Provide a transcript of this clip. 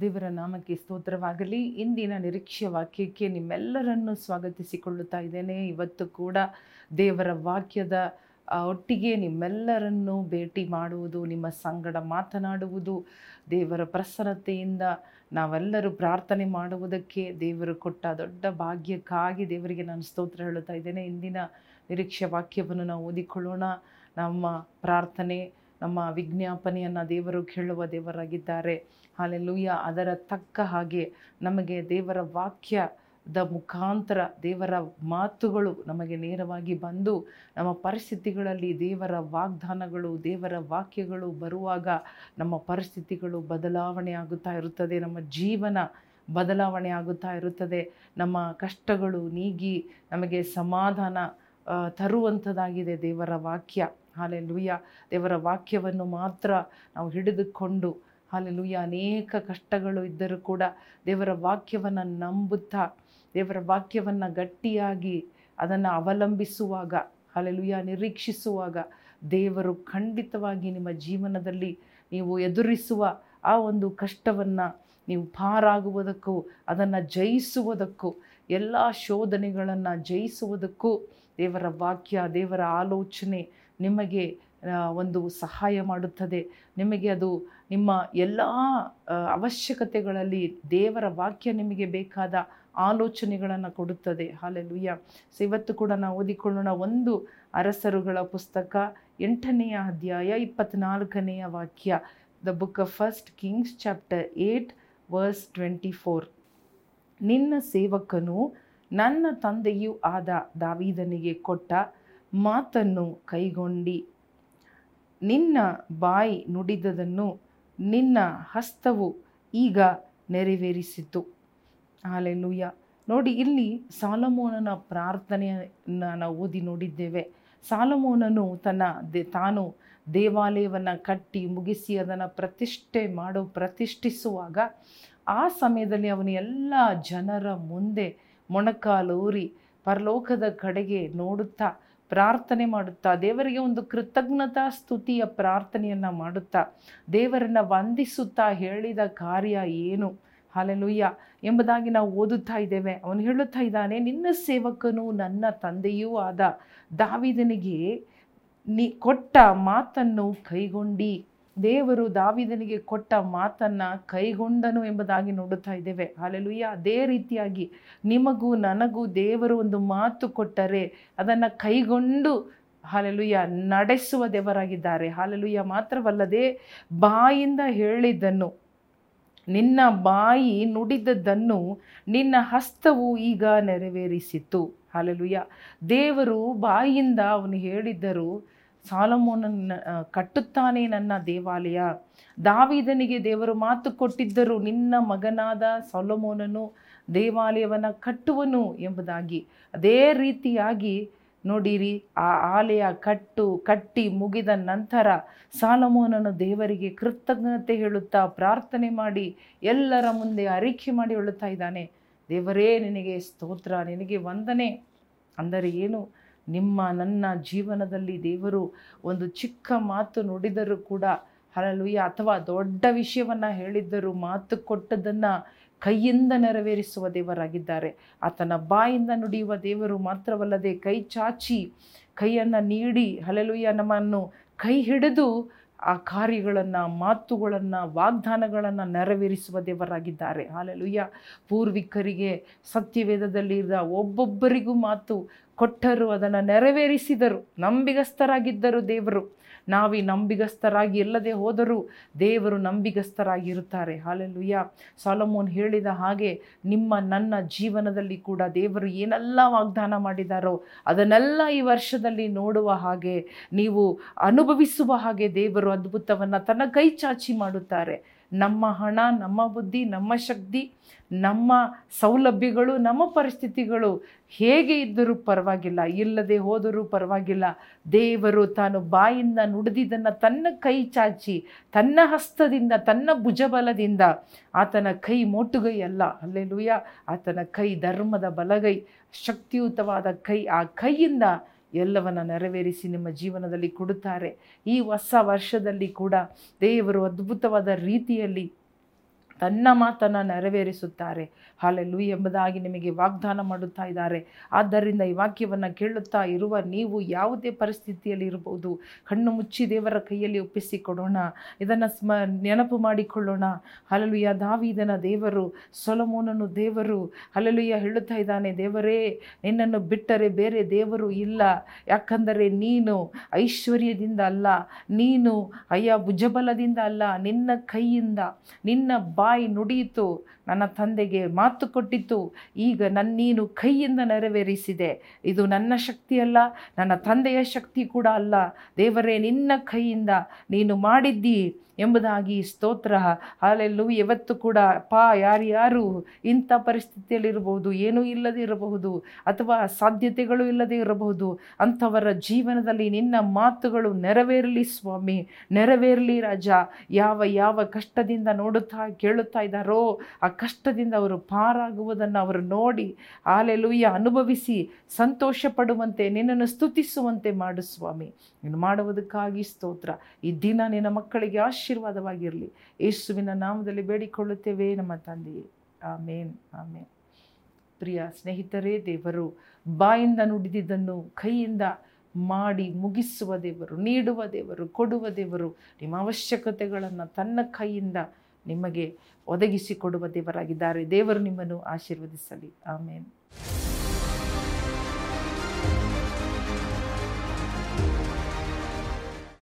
ದೇವರ ನಾಮಕ್ಕೆ ಸ್ತೋತ್ರವಾಗಲಿ. ಇಂದಿನ ನಿರೀಕ್ಷೆ ವಾಕ್ಯಕ್ಕೆ ನಿಮ್ಮೆಲ್ಲರನ್ನು ಸ್ವಾಗತಿಸಿಕೊಳ್ಳುತ್ತಾ ಇದ್ದೇನೆ. ಇವತ್ತು ಕೂಡ ದೇವರ ವಾಕ್ಯದ ಒಟ್ಟಿಗೆ ನಿಮ್ಮೆಲ್ಲರನ್ನು ಭೇಟಿ ಮಾಡುವುದು, ನಿಮ್ಮ ಸಂಗಡ ಮಾತನಾಡುವುದು, ದೇವರ ಪ್ರಸನ್ನತೆಯಿಂದ ನಾವೆಲ್ಲರೂ ಪ್ರಾರ್ಥನೆ ಮಾಡುವುದಕ್ಕೆ ದೇವರು ಕೊಟ್ಟ ದೊಡ್ಡ ಭಾಗ್ಯಕ್ಕಾಗಿ ದೇವರಿಗೆ ನಾನು ಸ್ತೋತ್ರ ಹೇಳುತ್ತಾ ಇದ್ದೇನೆ. ಇಂದಿನ ನಿರೀಕ್ಷೆ ವಾಕ್ಯವನ್ನು ನಾವು ಓದಿಕೊಳ್ಳೋಣ. ನಮ್ಮ ಪ್ರಾರ್ಥನೆ ನಮ್ಮ ವಿಜ್ಞಾಪನೆಯನ್ನು ದೇವರು ಕೇಳುವ ದೇವರಾಗಿದ್ದಾರೆ. ಹಾಲೆಲ್ಲೂಯ್ಯ ಅದರ ತಕ್ಕ ಹಾಗೆ ನಮಗೆ ದೇವರ ವಾಕ್ಯದ ಮುಖಾಂತರ ದೇವರ ಮಾತುಗಳು ನಮಗೆ ನೇರವಾಗಿ ಬಂದು ನಮ್ಮ ಪರಿಸ್ಥಿತಿಗಳಲ್ಲಿ ದೇವರ ವಾಗ್ದಾನಗಳು, ದೇವರ ವಾಕ್ಯಗಳು ಬರುವಾಗ ನಮ್ಮ ಪರಿಸ್ಥಿತಿಗಳು ಬದಲಾವಣೆ ಆಗುತ್ತಾ ಇರುತ್ತದೆ. ನಮ್ಮ ಜೀವನ ಬದಲಾವಣೆ ಆಗುತ್ತಾ ಇರುತ್ತದೆ. ನಮ್ಮ ಕಷ್ಟಗಳು ನೀಗಿ ನಮಗೆ ಸಮಾಧಾನ ತರುವಂಥದ್ದಾಗಿದೆ ದೇವರ ವಾಕ್ಯ. ಹಾಲೆಲೂಯ ದೇವರ ವಾಕ್ಯವನ್ನು ಮಾತ್ರ ನಾವು ಹಿಡಿದುಕೊಂಡು ಹಾಲೆ ಲೂಯ್ಯ ಅನೇಕ ಕಷ್ಟಗಳು ಇದ್ದರೂ ಕೂಡ ದೇವರ ವಾಕ್ಯವನ್ನು ನಂಬುತ್ತಾ, ದೇವರ ವಾಕ್ಯವನ್ನು ಗಟ್ಟಿಯಾಗಿ ಅದನ್ನು ಅವಲಂಬಿಸುವಾಗ ಹಾಲೆಲೂಯ ನಿರೀಕ್ಷಿಸುವಾಗ ದೇವರು ಖಂಡಿತವಾಗಿ ನಿಮ್ಮ ಜೀವನದಲ್ಲಿ ನೀವು ಎದುರಿಸುವ ಆ ಒಂದು ಕಷ್ಟವನ್ನು ನೀವು ಪಾರಾಗುವುದಕ್ಕೂ, ಅದನ್ನು ಜಯಿಸುವುದಕ್ಕೂ, ಎಲ್ಲ ಶೋಧನೆಗಳನ್ನು ಜಯಿಸುವುದಕ್ಕೂ ದೇವರ ವಾಕ್ಯ, ದೇವರ ಆಲೋಚನೆ ನಿಮಗೆ ಒಂದು ಸಹಾಯ ಮಾಡುತ್ತದೆ. ನಿಮಗೆ ಅದು ನಿಮ್ಮ ಎಲ್ಲ ಅವಶ್ಯಕತೆಗಳಲ್ಲಿ ದೇವರ ವಾಕ್ಯ ನಿಮಗೆ ಬೇಕಾದ ಆಲೋಚನೆಗಳನ್ನು ಕೊಡುತ್ತದೆ. ಹಾಲೆಲುಯ್ಯ. ಸೊ, ಇವತ್ತು ಕೂಡ ನಾವು ಓದಿಕೊಳ್ಳೋಣ ಒಂದು ಅರಸರುಗಳ ಪುಸ್ತಕ, ಎಂಟನೆಯ ಅಧ್ಯಾಯ, ಇಪ್ಪತ್ನಾಲ್ಕನೆಯ ವಾಕ್ಯ. The book of first kings chapter eight verse twenty four ನಿನ್ನ ಸೇವಕನು ನನ್ನ ತಂದೆಯೂ ಆದ ದಾವೀದನಿಗೆ ಕೊಟ್ಟ ಮಾತನ್ನು ಕೈಗೊಂಡಿ. ನಿನ್ನ ಬಾಯಿ ನುಡಿದದನ್ನು ನಿನ್ನ ಹಸ್ತವು ಈಗ ನೆರವೇರಿಸಿತು. ಹಾಲೆಲೂಯ. ನೋಡಿ, ಇಲ್ಲಿ ಸಾಲಮೋನನ ಪ್ರಾರ್ಥನೆಯನ್ನು ನಾವು ಓದಿ ನೋಡಿದ್ದೇವೆ. ಸಾಲಮೋನನು ತನ್ನ ದೆ, ತಾನು ದೇವಾಲಯವನ್ನು ಕಟ್ಟಿ ಮುಗಿಸಿ ಅದನ್ನು ಪ್ರತಿಷ್ಠೆ ಮಾಡೋ, ಪ್ರತಿಷ್ಠಿಸುವಾಗ ಆ ಸಮಯದಲ್ಲಿ ಅವನು ಎಲ್ಲ ಜನರ ಮುಂದೆ ಮೊಣಕಾಲೂರಿ ಪರಲೋಕದ ಕಡೆಗೆ ನೋಡುತ್ತಾ ಪ್ರಾರ್ಥನೆ ಮಾಡುತ್ತಾ, ದೇವರಿಗೆ ಒಂದು ಕೃತಜ್ಞತಾ ಸ್ತುತಿಯ ಪ್ರಾರ್ಥನೆಯನ್ನು ಮಾಡುತ್ತಾ, ದೇವರನ್ನು ವಂದಿಸುತ್ತಾ ಹೇಳಿದ ಕಾರ್ಯ ಏನು? ಹಾಲೆಲುಯ್ಯ. ಎಂಬುದಾಗಿ ನಾವು ಓದುತ್ತಾ ಇದ್ದೇವೆ. ಅವನು ಹೇಳುತ್ತಾ ಇದ್ದಾನೆ, ನಿನ್ನ ಸೇವಕನು ನನ್ನ ತಂದೆಯೂ ಆದ ದಾವಿದನಿಗೆ ನೀ ಕೊಟ್ಟ ಮಾತನ್ನು ಕೈಗೊಂಡಿ ದೇವರು ದಾವಿದನಿಗೆ ಕೊಟ್ಟ ಮಾತನ್ನು ಕೈಗೊಂಡನು ಎಂಬುದಾಗಿ ನೋಡುತ್ತಾ ಇದ್ದೇವೆ. ಅಲ್ಲೆಲುಯ್ಯ ಅದೇ ರೀತಿಯಾಗಿ ನಿಮಗೂ ನನಗೂ ದೇವರು ಒಂದು ಮಾತು ಕೊಟ್ಟರೆ ಅದನ್ನು ಕೈಗೊಂಡು ಹಾಲೆಲುಯ್ಯ ನಡೆಸುವ ದೇವರಾಗಿದ್ದಾರೆ. ಹಾಲೆಲುಯ್ಯ ಮಾತ್ರವಲ್ಲದೆ ಬಾಯಿಂದ ಹೇಳಿದ್ದನ್ನು, ನಿನ್ನ ಬಾಯಿ ನುಡಿದದ್ದನ್ನು ನಿನ್ನ ಹಸ್ತವು ಈಗ ನೆರವೇರಿಸಿತು ಹಾಲೆಲುಯ್ಯ ದೇವರು ಬಾಯಿಯಿಂದ ಅವನು ಹೇಳಿದ್ದರು ಸಾಲಮೋನನ್ನ ಕಟ್ಟುತ್ತಾನೆ ನನ್ನ ದೇವಾಲಯ. ದಾವಿದನಿಗೆ ದೇವರು ಮಾತು ಕೊಟ್ಟಿದ್ದರು, ನಿನ್ನ ಮಗನಾದ ಸಾಲಮೋನನು ದೇವಾಲಯವನ್ನು ಕಟ್ಟುವನು ಎಂಬುದಾಗಿ. ಅದೇ ರೀತಿಯಾಗಿ ನೋಡಿರಿ, ಆ ಆಲಯ ಕಟ್ಟು, ಕಟ್ಟಿ ಮುಗಿದ ನಂತರ ಸಾಲಮೋನನು ದೇವರಿಗೆ ಕೃತಜ್ಞತೆ ಹೇಳುತ್ತಾ ಪ್ರಾರ್ಥನೆ ಮಾಡಿ, ಎಲ್ಲರ ಮುಂದೆ ಅರಿಕೆ ಮಾಡಿ ಹೇಳುತ್ತಾ ಇದ್ದಾನೆ. ದೇವರೇ, ನಿನಗೆ ಸ್ತೋತ್ರ, ನಿನಗೆ ವಂದನೆ. ಅಂದರೆ ಏನು? ನಿಮ್ಮ ನನ್ನ ಜೀವನದಲ್ಲಿ ದೇವರು ಒಂದು ಚಿಕ್ಕ ಮಾತು ನುಡಿದರೂ ಕೂಡ ಹಲಲುಯ್ಯ ಅಥವಾ ದೊಡ್ಡ ವಿಷಯವನ್ನು ಹೇಳಿದ್ದರೂ ಮಾತು ಕೊಟ್ಟದನ್ನು ಕೈಯಿಂದ ನೆರವೇರಿಸುವ ದೇವರಾಗಿದ್ದಾರೆ. ಆತನ ಬಾಯಿಂದ ನುಡಿಯುವ ದೇವರು ಮಾತ್ರವಲ್ಲದೆ ಕೈ ಚಾಚಿ, ಕೈಯನ್ನು ನೀಡಿ ಹಲಲುಯ್ಯ ನಮ್ಮನ್ನು ಕೈ ಹಿಡಿದು ಆ ಕಾರ್ಯಗಳನ್ನು, ಮಾತುಗಳನ್ನು, ವಾಗ್ದಾನಗಳನ್ನು ನೆರವೇರಿಸುವ ದೇವರಾಗಿದ್ದಾರೆ. ಹಾಲೆಲುಯ್ಯ ಪೂರ್ವಿಕರಿಗೆ ಸತ್ಯವೇದದಲ್ಲಿ ಇದ್ದ ಒಬ್ಬೊಬ್ಬರಿಗೂ ಮಾತು ಕೊಟ್ಟರು, ಅದನ್ನು ನೆರವೇರಿಸಿದರು. ನಂಬಿಗಸ್ತರಾಗಿದ್ದರು ದೇವರು. ನಾವೀ ನಂಬಿಗಸ್ತರಾಗಿ ಎಲ್ಲದೆ ಹೋದರೂ ದೇವರು ನಂಬಿಗಸ್ತರಾಗಿರುತ್ತಾರೆ. ಹಾಲೆಲ್ಲುಯ್ಯ ಸಾಲಮೋನ್ ಹೇಳಿದ ಹಾಗೆ ನಿಮ್ಮ ನನ್ನ ಜೀವನದಲ್ಲಿ ಕೂಡ ದೇವರು ಏನೆಲ್ಲ ವಾಗ್ದಾನ ಮಾಡಿದಾರೋ ಅದನ್ನೆಲ್ಲ ಈ ವರ್ಷದಲ್ಲಿ ನೋಡುವ ಹಾಗೆ, ನೀವು ಅನುಭವಿಸುವ ಹಾಗೆ ದೇವರು ಅದ್ಭುತವನ್ನು ತನ್ನ ಕೈ ಚಾಚಿ ಮಾಡುತ್ತಾರೆ. ನಮ್ಮ ಹಣ, ನಮ್ಮ ಬುದ್ಧಿ, ನಮ್ಮ ಶಕ್ತಿ, ನಮ್ಮ ಸೌಲಭ್ಯಗಳು, ನಮ್ಮ ಪರಿಸ್ಥಿತಿಗಳು ಹೇಗೆ ಇದ್ದರೂ ಪರವಾಗಿಲ್ಲ. ಇಲ್ಲದೆ ಹೋದರೂ ಪರವಾಗಿಲ್ಲ. ದೇವರು ತಾನು ಬಾಯಿಂದ ನುಡಿದಿದ್ದನ್ನು ತನ್ನ ಕೈ ಚಾಚಿ, ತನ್ನ ಹಸ್ತದಿಂದ, ತನ್ನ ಭುಜಬಲದಿಂದ ಆತನ ಕೈ ಮೋಟುಗೈ ಅಲ್ಲ. ಅಲ್ಲೆಲುಯ್ಯ ಆತನ ಕೈ ಧರ್ಮದ ಬಲಗೈ, ಶಕ್ತಿಯುತವಾದ ಕೈ. ಆ ಕೈಯಿಂದ ಎಲ್ಲವನ್ನು ನೆರವೇರಿಸಿ ನಿಮ್ಮ ಜೀವನದಲ್ಲಿ ಕೊಡುತ್ತಾರೆ. ಈ ಹೊಸ ವರ್ಷದಲ್ಲಿ ಕೂಡ ದೇವರು ಅದ್ಭುತವಾದ ರೀತಿಯಲ್ಲಿ ತನ್ನ ಮಾತನ್ನು ನೆರವೇರಿಸುತ್ತಾರೆ. ಹಾಲೆಲ್ಲು ಎಂಬುದಾಗಿ ನಿಮಗೆ ವಾಗ್ದಾನ ಮಾಡುತ್ತಾ ಇದ್ದಾರೆ. ಆದ್ದರಿಂದ ಈ ವಾಕ್ಯವನ್ನು ಕೇಳುತ್ತಾ ಇರುವ ನೀವು ಯಾವುದೇ ಪರಿಸ್ಥಿತಿಯಲ್ಲಿ ಇರಬಹುದು. ಕಣ್ಣು ಮುಚ್ಚಿ ದೇವರ ಕೈಯಲ್ಲಿ ಒಪ್ಪಿಸಿಕೊಡೋಣ. ಇದನ್ನು ಸ್ಮ, ನೆನಪು ಮಾಡಿಕೊಳ್ಳೋಣ. ಹಲಲುಯ, ದಾವಿದನ ದೇವರು, ಸೊಲಮೋನನು ದೇವರು ಹಲಲುಯ್ಯ ಹೇಳುತ್ತಾ ಇದ್ದಾನೆ, ದೇವರೇ, ನಿನ್ನನ್ನು ಬಿಟ್ಟರೆ ಬೇರೆ ದೇವರು ಇಲ್ಲ. ಯಾಕಂದರೆ ನೀನು ಐಶ್ವರ್ಯದಿಂದ ಅಲ್ಲ. ನೀನು ಅಯ್ಯ ಭುಜಬಲದಿಂದ ಅಲ್ಲ. ನಿನ್ನ ಕೈಯಿಂದ, ನಿನ್ನ ಬಾಯಿ ನುಡಿಯಿತು, ನನ್ನ ತಂದೆಗೆ ಮಾತು ಕೊಟ್ಟಿತ್ತು ಈಗ ನನ್ನ ನೀನು ಕೈಯಿಂದ ನೆರವೇರಿಸಿದೆ. ಇದು ನನ್ನ ಶಕ್ತಿಯಲ್ಲ ನನ್ನ ತಂದೆಯ ಶಕ್ತಿ ಕೂಡ ಅಲ್ಲ. ದೇವರೇ, ನಿನ್ನ ಕೈಯಿಂದ ನೀನು ಮಾಡಿದ್ದಿ ಎಂಬುದಾಗಿ ಸ್ತೋತ್ರ. ಹಾಲೆಲ್ಲೂ ಇವತ್ತು ಕೂಡ ಪಾ ಯಾರ್ಯಾರು ಇಂಥ ಪರಿಸ್ಥಿತಿಯಲ್ಲಿರಬಹುದು ಏನೂ ಇಲ್ಲದೆ ಇರಬಹುದು, ಅಥವಾ ಸಾಧ್ಯತೆಗಳು ಇಲ್ಲದೆ ಇರಬಹುದು, ಅಂಥವರ ಜೀವನದಲ್ಲಿ ನಿನ್ನ ಮಾತುಗಳು ನೆರವೇರಲಿ ಸ್ವಾಮಿ, ನೆರವೇರಲಿ ರಾಜ. ಯಾವ ಯಾವ ಕಷ್ಟದಿಂದ ನೋಡುತ್ತಾ, ಕೇಳುತ್ತಾ ಇದ್ದಾರೋ, ಆ ಕಷ್ಟದಿಂದ ಅವರು ಪಾರಾಗುವುದನ್ನು ಅವರು ನೋಡಿ ಆಲೆಲುಯ್ಯ ಅನುಭವಿಸಿ ಸಂತೋಷ ಪಡುವಂತೆ ನಿನ್ನನ್ನು ಸ್ತುತಿಸುವಂತೆ ಮಾಡು ಸ್ವಾಮಿ. ನೀನು ಮಾಡುವುದಕ್ಕಾಗಿ ಸ್ತೋತ್ರ. ಈ ದಿನ ನಿನ್ನ ಮಕ್ಕಳಿಗೆ ಆಶೀರ್ವಾದವಾಗಿರಲಿ. ಯೇಸುವಿನ ನಾಮದಲ್ಲಿ ಬೇಡಿಕೊಳ್ಳುತ್ತೇವೆ ನಮ್ಮ ತಂದೆಯೇ. ಆಮೇನ್ ಆಮೇನ್. ಪ್ರಿಯ ಸ್ನೇಹಿತರೇ, ದೇವರು ಬಾಯಿಂದ ನುಡಿದಿದ್ದನ್ನು ಕೈಯಿಂದ ಮಾಡಿ ಮುಗಿಸುವ ದೇವರು, ನೀಡುವ ದೇವರು, ಕೊಡುವ ದೇವರು, ನಿಮ್ಮ ಅವಶ್ಯಕತೆಗಳನ್ನು ತನ್ನ ಕೈಯಿಂದ ನಿಮಗೆ ಒದಗಿಸಿಕೊಡುವ ದೇವರಾಗಿದ್ದಾರೆ. ದೇವರು ನಿಮ್ಮನ್ನು ಆಶೀರ್ವದಿಸಲಿ. ಆಮೇನ್.